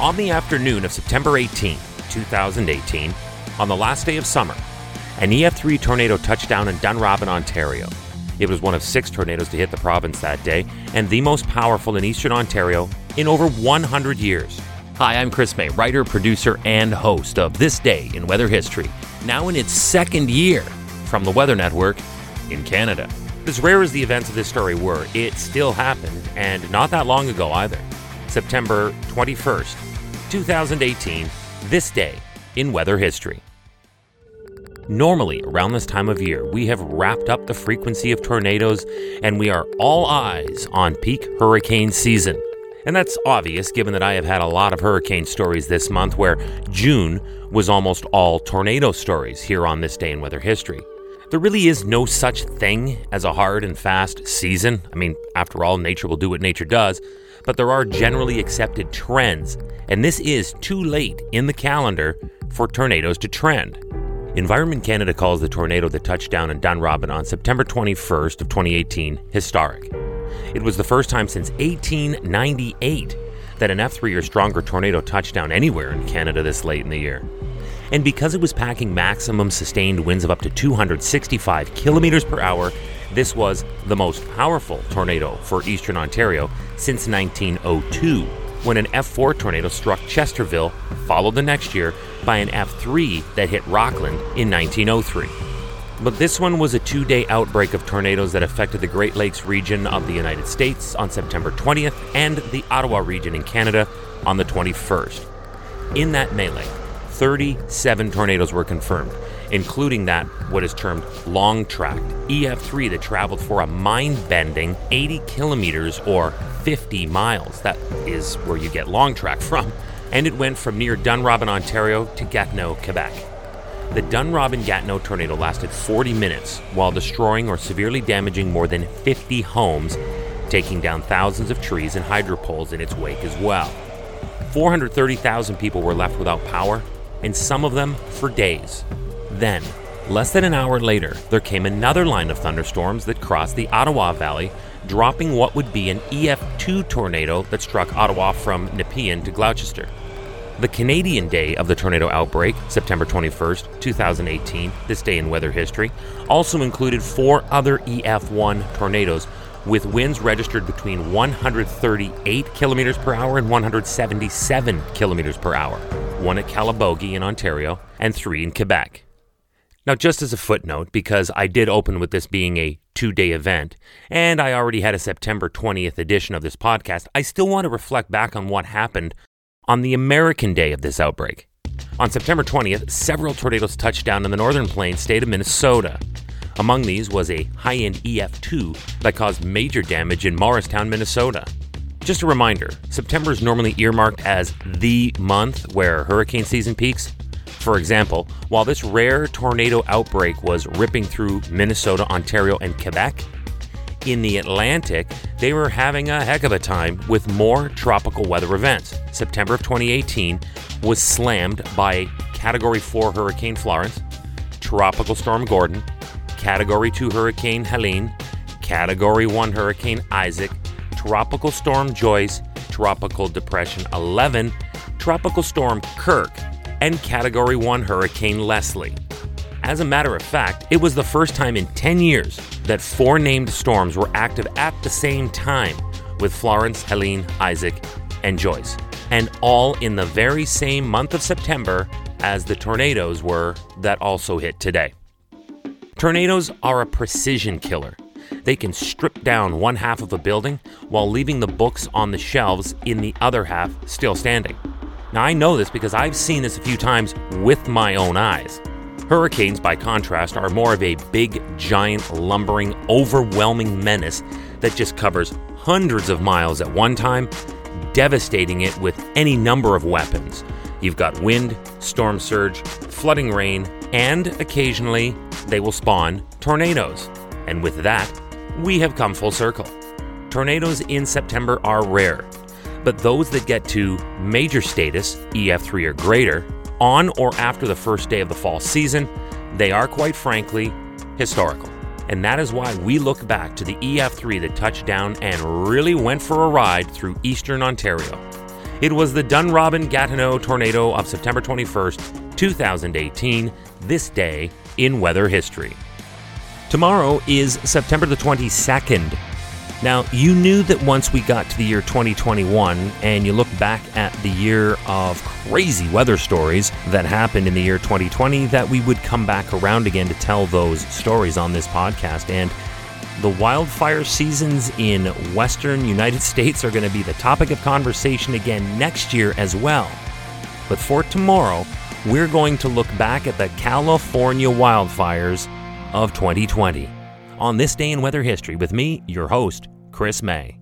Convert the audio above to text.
On the afternoon of September 18, 2018, on the last day of summer, an EF3 tornado touched down in Dunrobin, Ontario. It was one of six tornadoes to hit the province that day, and the most powerful in eastern Ontario in over 100 years. Hi, I'm Chris May, writer, producer, and host of This Day in Weather History, now in its second year from the Weather Network in Canada. As rare as the events of this story were, it still happened, and not that long ago either. September 21st, 2018, this day in weather history. Normally, around this time of year, we have wrapped up the frequency of tornadoes and we are all eyes on peak hurricane season. And that's obvious given that I have had a lot of hurricane stories this month where June was almost all tornado stories here on this day in weather history. There really is no such thing as a hard and fast season. I mean, after all, nature will do what nature does, but there are generally accepted trends, and this is too late in the calendar for tornadoes to trend. Environment Canada calls the tornado that touched down in Dunrobin on September 21st of 2018 historic. It was the first time since 1898 that an F3 or stronger tornado touched down anywhere in Canada this late in the year. And because it was packing maximum sustained winds of up to 265 kilometers per hour, this was the most powerful tornado for eastern Ontario since 1902, when an F4 tornado struck Chesterville, followed the next year by an F3 that hit Rockland in 1903. But this one was a two day outbreak of tornadoes that affected the Great Lakes region of the United States on September 20th and the Ottawa region in Canada on the 21st. In that melee, 37 tornadoes were confirmed, including that what is termed long tracked EF3 that traveled for a mind bending 80 kilometers or 50 miles. That is where you get long track from. And it went from near Dunrobin, Ontario to Gatineau, Quebec. The Dunrobin Gatineau tornado lasted 40 minutes while destroying or severely damaging more than 50 homes, taking down thousands of trees and hydro poles in its wake as well. 430,000 people were left without power, and some of them for days. Then, less than an hour later, there came another line of thunderstorms that crossed the Ottawa Valley, dropping what would be an EF2 tornado that struck Ottawa from Nepean to Gloucester. The Canadian day of the tornado outbreak, September 21st, 2018, this day in weather history, also included four other EF1 tornadoes with winds registered between 138 kilometers per hour and 177 kilometers per hour, one at Calabogie in Ontario and three in Quebec. Now, just as a footnote, because I did open with this being a two day event, and I already had a September 20th edition of this podcast, I still want to reflect back on what happened on the American day of this outbreak. On September 20th, several tornadoes touched down in the northern plains state of Minnesota. Among these was a high end EF2 that caused major damage in Morristown, Minnesota. Just a reminder September is normally earmarked as the month where hurricane season peaks. For example, while this rare tornado outbreak was ripping through Minnesota, Ontario, and Quebec, in the Atlantic, they were having a heck of a time with more tropical weather events. September of 2018 was slammed by Category 4 Hurricane Florence, Tropical Storm Gordon, Category 2 Hurricane Helene, Category 1 Hurricane Isaac, Tropical Storm Joyce, Tropical Depression 11, Tropical Storm Kirk, and Category 1 Hurricane Leslie. As a matter of fact, it was the first time in 10 years that four named storms were active at the same time with Florence, Helene, Isaac, and Joyce, and all in the very same month of September as the tornadoes were that also hit today. Tornadoes are a precision killer. They can strip down one half of a building while leaving the books on the shelves in the other half still standing. Now, I know this because I've seen this a few times with my own eyes. Hurricanes, by contrast, are more of a big, giant, lumbering, overwhelming menace that just covers hundreds of miles at one time, devastating it with any number of weapons. You've got wind, storm surge, flooding rain, and occasionally they will spawn tornadoes. And with that, we have come full circle. Tornadoes in September are rare, but those that get to major status, EF3 or greater, on or after the first day of the fall season, they are quite frankly historical. And that is why we look back to the EF3 that touched down and really went for a ride through eastern Ontario. It was the Dunrobin Gatineau tornado of September 21st, 2018, this day in weather history. Tomorrow is September the 22nd. Now, you knew that once we got to the year 2021 and you look back at the year of crazy weather stories that happened in the year 2020, that we would come back around again to tell those stories on this podcast. And the wildfire seasons in western United States are going to be the topic of conversation again next year as well. But for tomorrow, we're going to look back at the California wildfires of 2020 on this day in weather history with me, your host, Chris May.